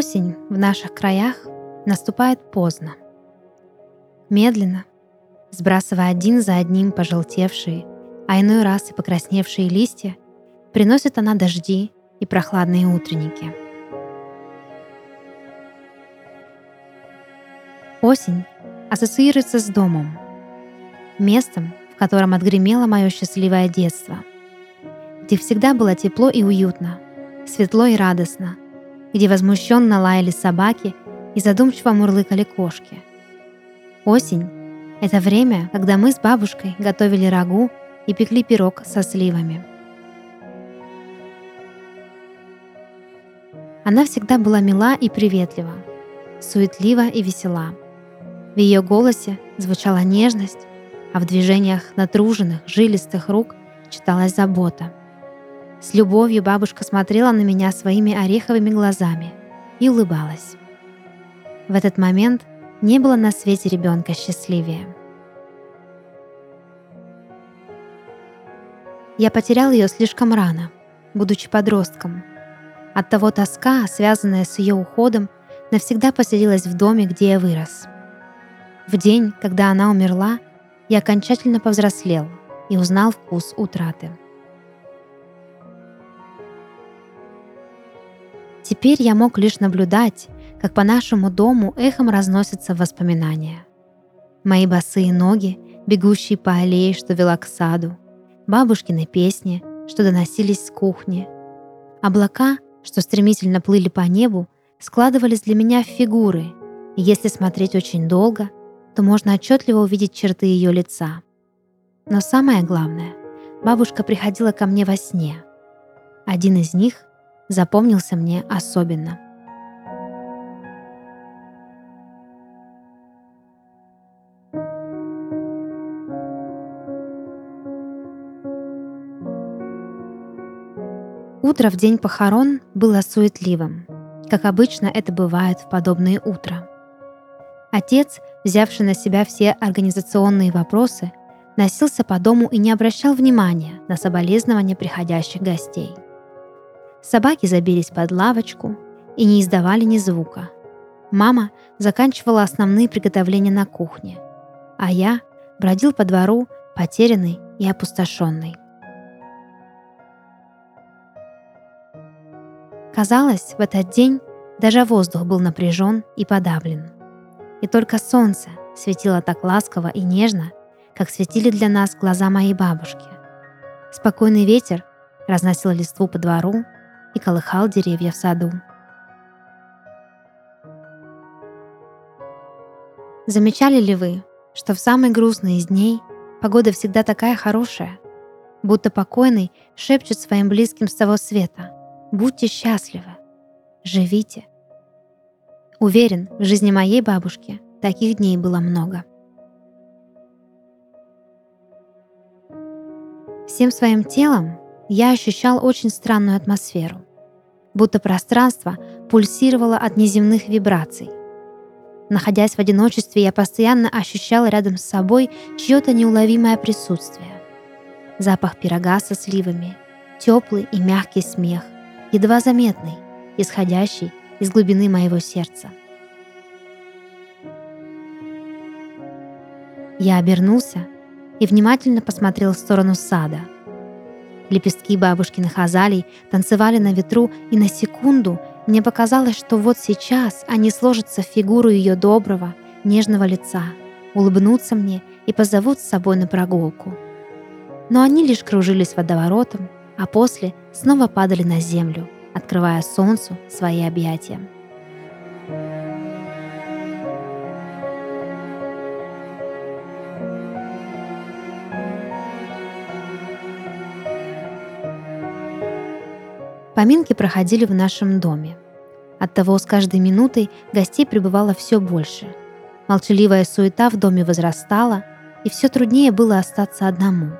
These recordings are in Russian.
Осень в наших краях наступает поздно. Медленно, сбрасывая один за одним пожелтевшие, а иной раз и покрасневшие листья, приносит она дожди и прохладные утренники. Осень ассоциируется с домом, местом, в котором отгремело мое счастливое детство, где всегда было тепло и уютно, светло и радостно, где возмущенно лаяли собаки и задумчиво мурлыкали кошки. Осень — это время, когда мы с бабушкой готовили рагу и пекли пирог со сливами. Она всегда была мила и приветлива, суетлива и весела. В ее голосе звучала нежность, а в движениях натруженных, жилистых рук читалась забота — с любовью бабушка смотрела на меня своими ореховыми глазами и улыбалась. В этот момент не было на свете ребенка счастливее. Я потерял ее слишком рано, будучи подростком. Оттого тоска, связанная с ее уходом, навсегда поселилась в доме, где я вырос. В день, когда она умерла, я окончательно повзрослел и узнал вкус утраты. Теперь я мог лишь наблюдать, как по нашему дому эхом разносятся воспоминания. Мои босые ноги, бегущие по аллее, что вела к саду, бабушкины песни, что доносились с кухни, облака, что стремительно плыли по небу, складывались для меня в фигуры, и если смотреть очень долго, то можно отчетливо увидеть черты ее лица. Но самое главное, бабушка приходила ко мне во сне. Один из них запомнился мне особенно. Утро в день похорон было суетливым, как обычно это бывает в подобные утра. Отец, взявший на себя все организационные вопросы, носился по дому и не обращал внимания на соболезнования приходящих гостей – Собаки забились под лавочку и не издавали ни звука. Мама заканчивала основные приготовления на кухне, а я бродил по двору, потерянный и опустошенный. Казалось, в этот день даже воздух был напряжен и подавлен. И только солнце светило так ласково и нежно, как светили для нас глаза моей бабушки. Спокойный ветер разносил листву по двору, и колыхал деревья в саду. Замечали ли вы, что в самый грустный из дней погода всегда такая хорошая, будто покойный шепчет своим близким с того света «Будьте счастливы, живите». Уверен, в жизни моей бабушки таких дней было много. Всем своим телом я ощущал очень странную атмосферу, будто пространство пульсировало от неземных вибраций. Находясь в одиночестве, я постоянно ощущал рядом с собой чье-то неуловимое присутствие. Запах пирога со сливами, теплый и мягкий смех, едва заметный, исходящий из глубины моего сердца. Я обернулся и внимательно посмотрел в сторону сада — Лепестки бабушкиных азалий танцевали на ветру, и на секунду мне показалось, что вот сейчас они сложатся в фигуру ее доброго, нежного лица, улыбнутся мне и позовут с собой на прогулку. Но они лишь кружились водоворотом, а после снова падали на землю, открывая солнцу свои объятия. Поминки проходили в нашем доме. Оттого с каждой минутой гостей прибывало все больше. Молчаливая суета в доме возрастала, и все труднее было остаться одному.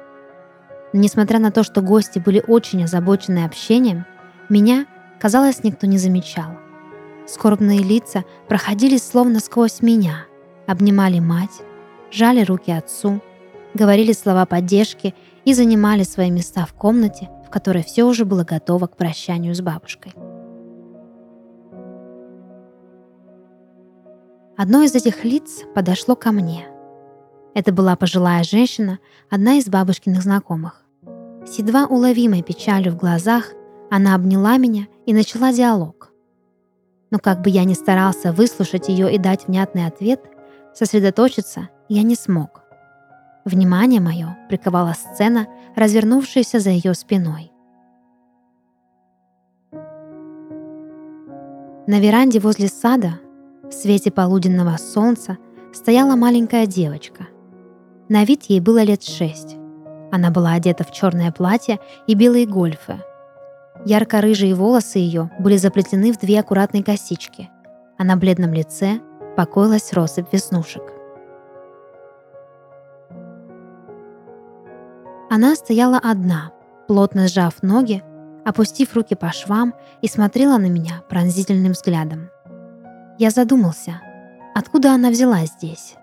Но несмотря на то, что гости были очень озабочены общением, меня, казалось, никто не замечал. Скорбные лица проходили словно сквозь меня, обнимали мать, жали руки отцу, говорили слова поддержки и занимали свои места в комнате, в которой все уже было готово к прощанию с бабушкой. Одно из этих лиц подошло ко мне. Это была пожилая женщина, одна из бабушкиных знакомых. С едва уловимой печалью в глазах она обняла меня и начала диалог. Но как бы я ни старался выслушать ее и дать внятный ответ, сосредоточиться я не смог. Внимание мое приковала сцена, развернувшаяся за ее спиной. На веранде возле сада, в свете полуденного солнца, стояла маленькая девочка. На вид ей было лет шесть. Она была одета в черное платье и белые гольфы. Ярко-рыжие волосы ее были заплетены в две аккуратные косички, а на бледном лице покоилась россыпь веснушек. Она стояла одна, плотно сжав ноги, опустив руки по швам и смотрела на меня пронзительным взглядом. Я задумался, откуда она взялась здесь?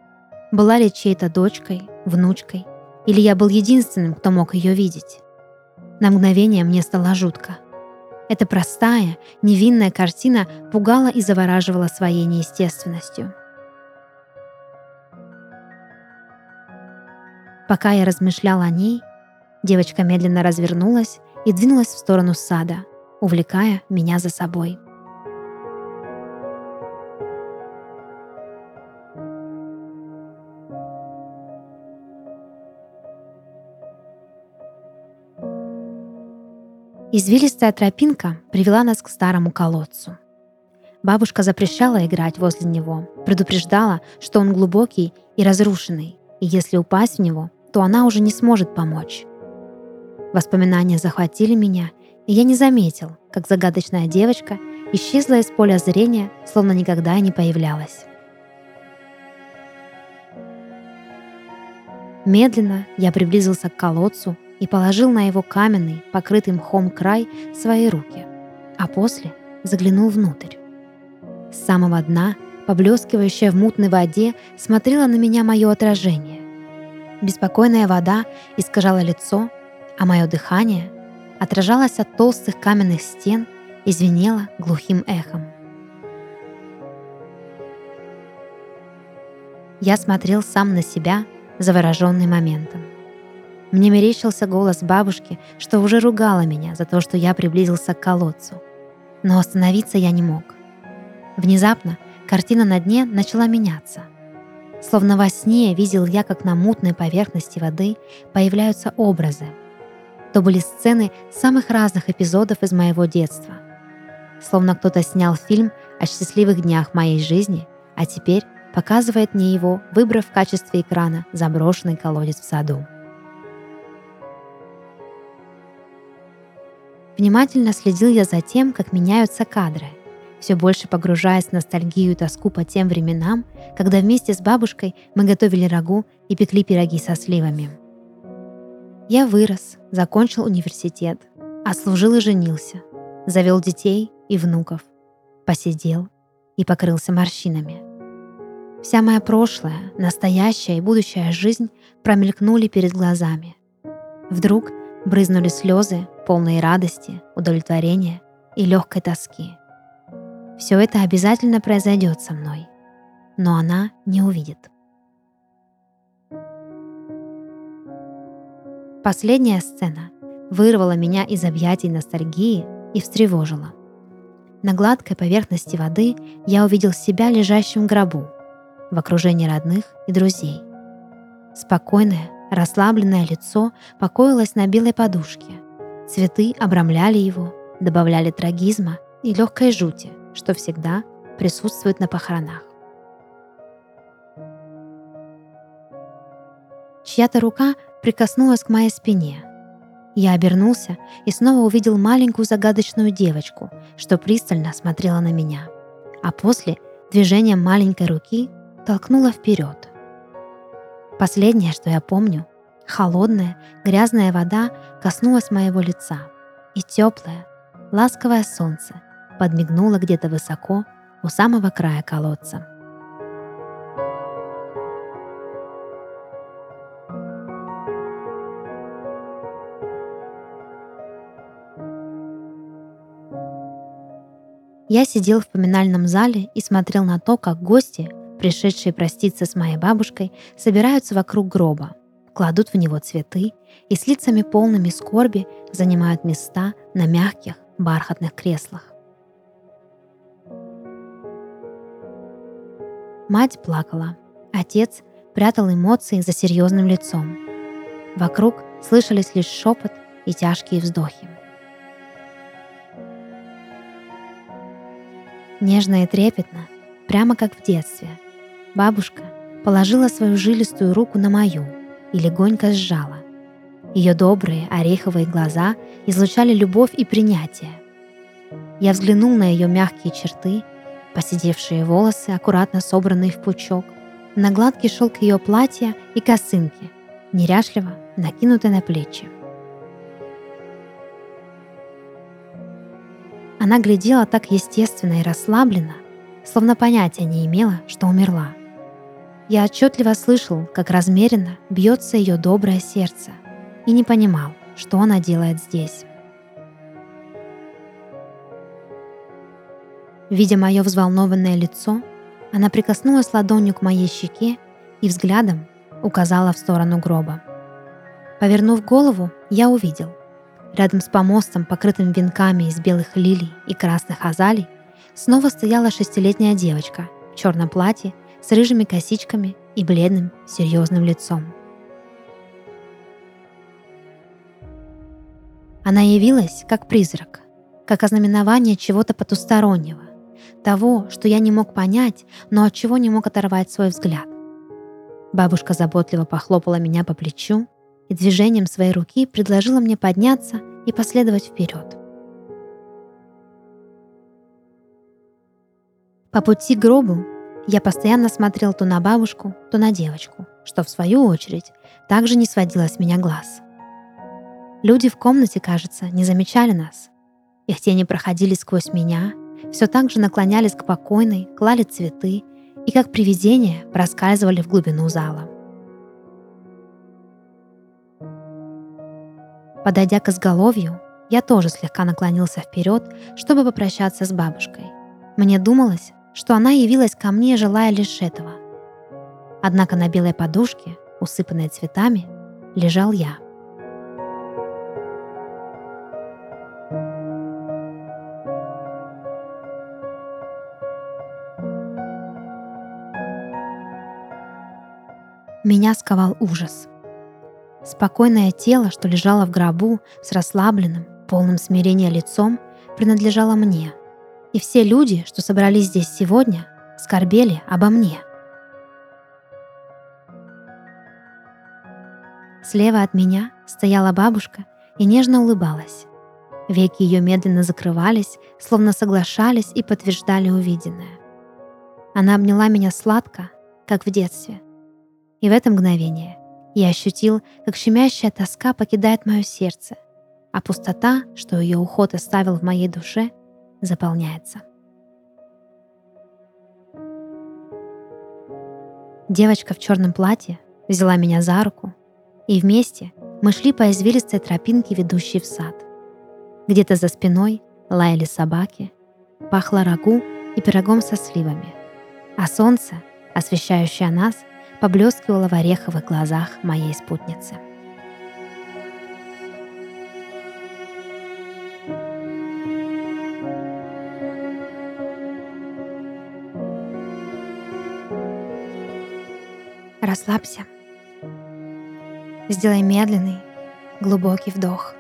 Была ли чьей-то дочкой, внучкой, или я был единственным, кто мог ее видеть? На мгновение мне стало жутко. Эта простая, невинная картина пугала и завораживала своей неестественностью. Пока я размышлял о ней, девочка медленно развернулась и двинулась в сторону сада, увлекая меня за собой. Извилистая тропинка привела нас к старому колодцу. Бабушка запрещала играть возле него, предупреждала, что он глубокий и разрушенный, и если упасть в него, то она уже не сможет помочь. Воспоминания захватили меня, и я не заметил, как загадочная девочка исчезла из поля зрения, словно никогда и не появлялась. Медленно я приблизился к колодцу и положил на его каменный, покрытый мхом край свои руки, а после заглянул внутрь. С самого дна, поблескивающая в мутной воде, смотрела на меня мое отражение. Беспокойная вода искажала лицо, а мое дыхание отражалось от толстых каменных стен и звенело глухим эхом. Я смотрел сам на себя, завороженный моментом. Мне мерещился голос бабушки, что уже ругала меня за то, что я приблизился к колодцу. Но остановиться я не мог. Внезапно картина на дне начала меняться. Словно во сне видел я, как на мутной поверхности воды появляются образы. То были сцены самых разных эпизодов из моего детства. Словно кто-то снял фильм о счастливых днях моей жизни, а теперь показывает мне его, выбрав в качестве экрана заброшенный колодец в саду. Внимательно следил я за тем, как меняются кадры, все больше погружаясь в ностальгию и тоску по тем временам, когда вместе с бабушкой мы готовили рагу и пекли пироги со сливами. Я вырос, закончил университет, отслужил и женился, завел детей и внуков, посидел и покрылся морщинами. Вся моя прошлая, настоящая и будущая жизнь промелькнули перед глазами. Вдруг брызнули слезы, полные радости, удовлетворения и легкой тоски. Все это обязательно произойдет со мной, но она не увидит. Последняя сцена вырвала меня из объятий ностальгии и встревожила. На гладкой поверхности воды я увидел себя лежащим в гробу, в окружении родных и друзей. Спокойное, Расслабленное лицо покоилось на белой подушке. Цветы обрамляли его, добавляли трагизма и легкой жути, что всегда присутствует на похоронах. Чья-то рука прикоснулась к моей спине. Я обернулся и снова увидел маленькую загадочную девочку, что пристально смотрела на меня. А после движением маленькой руки толкнула вперед. Последнее, что я помню, холодная, грязная вода коснулась моего лица, и теплое, ласковое солнце подмигнуло где-то высоко у самого края колодца. Я сидел в поминальном зале и смотрел на то, как гости пришедшие проститься с моей бабушкой, собираются вокруг гроба, кладут в него цветы и с лицами полными скорби занимают места на мягких бархатных креслах. Мать плакала, отец прятал эмоции за серьезным лицом. Вокруг слышались лишь шепот и тяжкие вздохи. Нежно и трепетно, прямо как в детстве, бабушка положила свою жилистую руку на мою и легонько сжала. Ее добрые ореховые глаза излучали любовь и принятие. Я взглянул на ее мягкие черты, посидевшие волосы, аккуратно собранные в пучок, на гладкий шелк ее платья и косынки, неряшливо накинутые на плечи. Она глядела так естественно и расслабленно, словно понятия не имела, что умерла. Я отчетливо слышал, как размеренно бьется ее доброе сердце, и не понимал, что она делает здесь. Видя мое взволнованное лицо, она прикоснулась ладонью к моей щеке и взглядом указала в сторону гроба. Повернув голову, я увидел. Рядом с помостом, покрытым венками из белых лилий и красных азалий, снова стояла шестилетняя девочка в черном платье с рыжими косичками и бледным, серьезным лицом. Она явилась как призрак, как ознаменование чего-то потустороннего, того, что я не мог понять, но от чего не мог оторвать свой взгляд. Бабушка заботливо похлопала меня по плечу и движением своей руки предложила мне подняться и последовать вперед. По пути к гробу я постоянно смотрел то на бабушку, то на девочку, что в свою очередь также не сводило с меня глаз. Люди в комнате, кажется, не замечали нас. Их тени проходили сквозь меня, все так же наклонялись к покойной, клали цветы и, как привидения, проскальзывали в глубину зала. Подойдя к изголовью, я тоже слегка наклонился вперед, чтобы попрощаться с бабушкой. Мне думалось, что она явилась ко мне, желая лишь этого. Однако на белой подушке, усыпанной цветами, лежал я. Меня сковал ужас — Спокойное тело, что лежало в гробу с расслабленным, полным смирения лицом, принадлежало мне. И все люди, что собрались здесь сегодня, скорбели обо мне. Слева от меня стояла бабушка и нежно улыбалась. Веки ее медленно закрывались, словно соглашались и подтверждали увиденное. Она обняла меня сладко, как в детстве. И в это мгновение я ощутил, как щемящая тоска покидает мое сердце, а пустота, что ее уход оставил в моей душе, заполняется. Девочка в черном платье взяла меня за руку, и вместе мы шли по извилистой тропинке, ведущей в сад. Где-то за спиной лаяли собаки, пахло рагу и пирогом со сливами, а солнце, освещающее нас, поблескивала в ореховых глазах моей спутницы. Расслабься. Сделай медленный, глубокий вдох.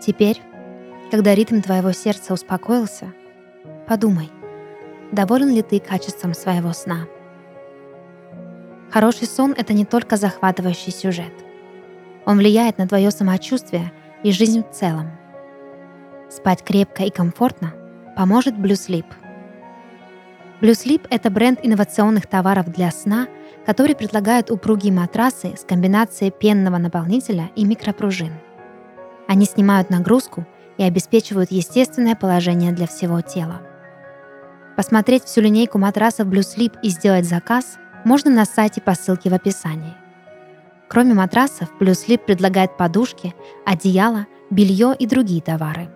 Теперь, когда ритм твоего сердца успокоился, подумай, доволен ли ты качеством своего сна – Хороший сон — это не только захватывающий сюжет. Он влияет на твое самочувствие и жизнь в целом. Спать крепко и комфортно поможет Blue Sleep. Blue Sleep — это бренд инновационных товаров для сна, который предлагает упругие матрасы с комбинацией пенного наполнителя и микропружин. Они снимают нагрузку и обеспечивают естественное положение для всего тела. Посмотреть всю линейку матрасов Blue Sleep и сделать заказ можно на сайте по ссылке в описании. Кроме матрасов, Sleep предлагает подушки, одеяло, белье и другие товары.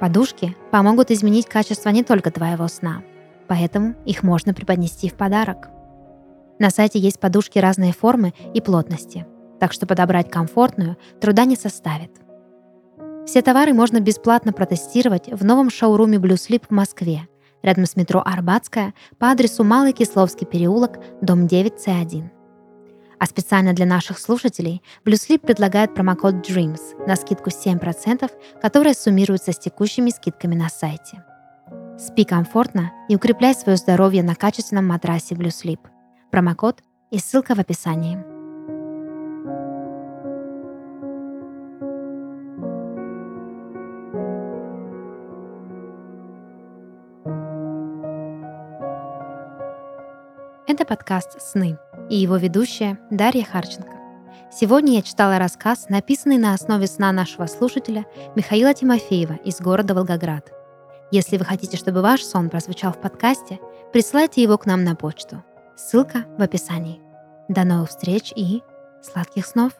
Подушки помогут изменить качество не только твоего сна, поэтому их можно преподнести в подарок. На сайте есть подушки разной формы и плотности, так что подобрать комфортную труда не составит. Все товары можно бесплатно протестировать в новом шоуруме Blue Sleep в Москве, рядом с метро Арбатская по адресу Малый Кисловский переулок, дом 9С1. А специально для наших слушателей Sleep предлагает промокод DREAMS на скидку 7%, которая суммируется с текущими скидками на сайте. Спи комфортно и укрепляй свое здоровье на качественном матрасе Sleep. Промокод и ссылка в описании. Подкаст «Сны» и его ведущая Дарья Харченко. Сегодня я читала рассказ, написанный на основе сна нашего слушателя Михаила Тимофеева из города Волгоград. Если вы хотите, чтобы ваш сон прозвучал в подкасте, присылайте его к нам на почту. Ссылка в описании. До новых встреч и сладких снов!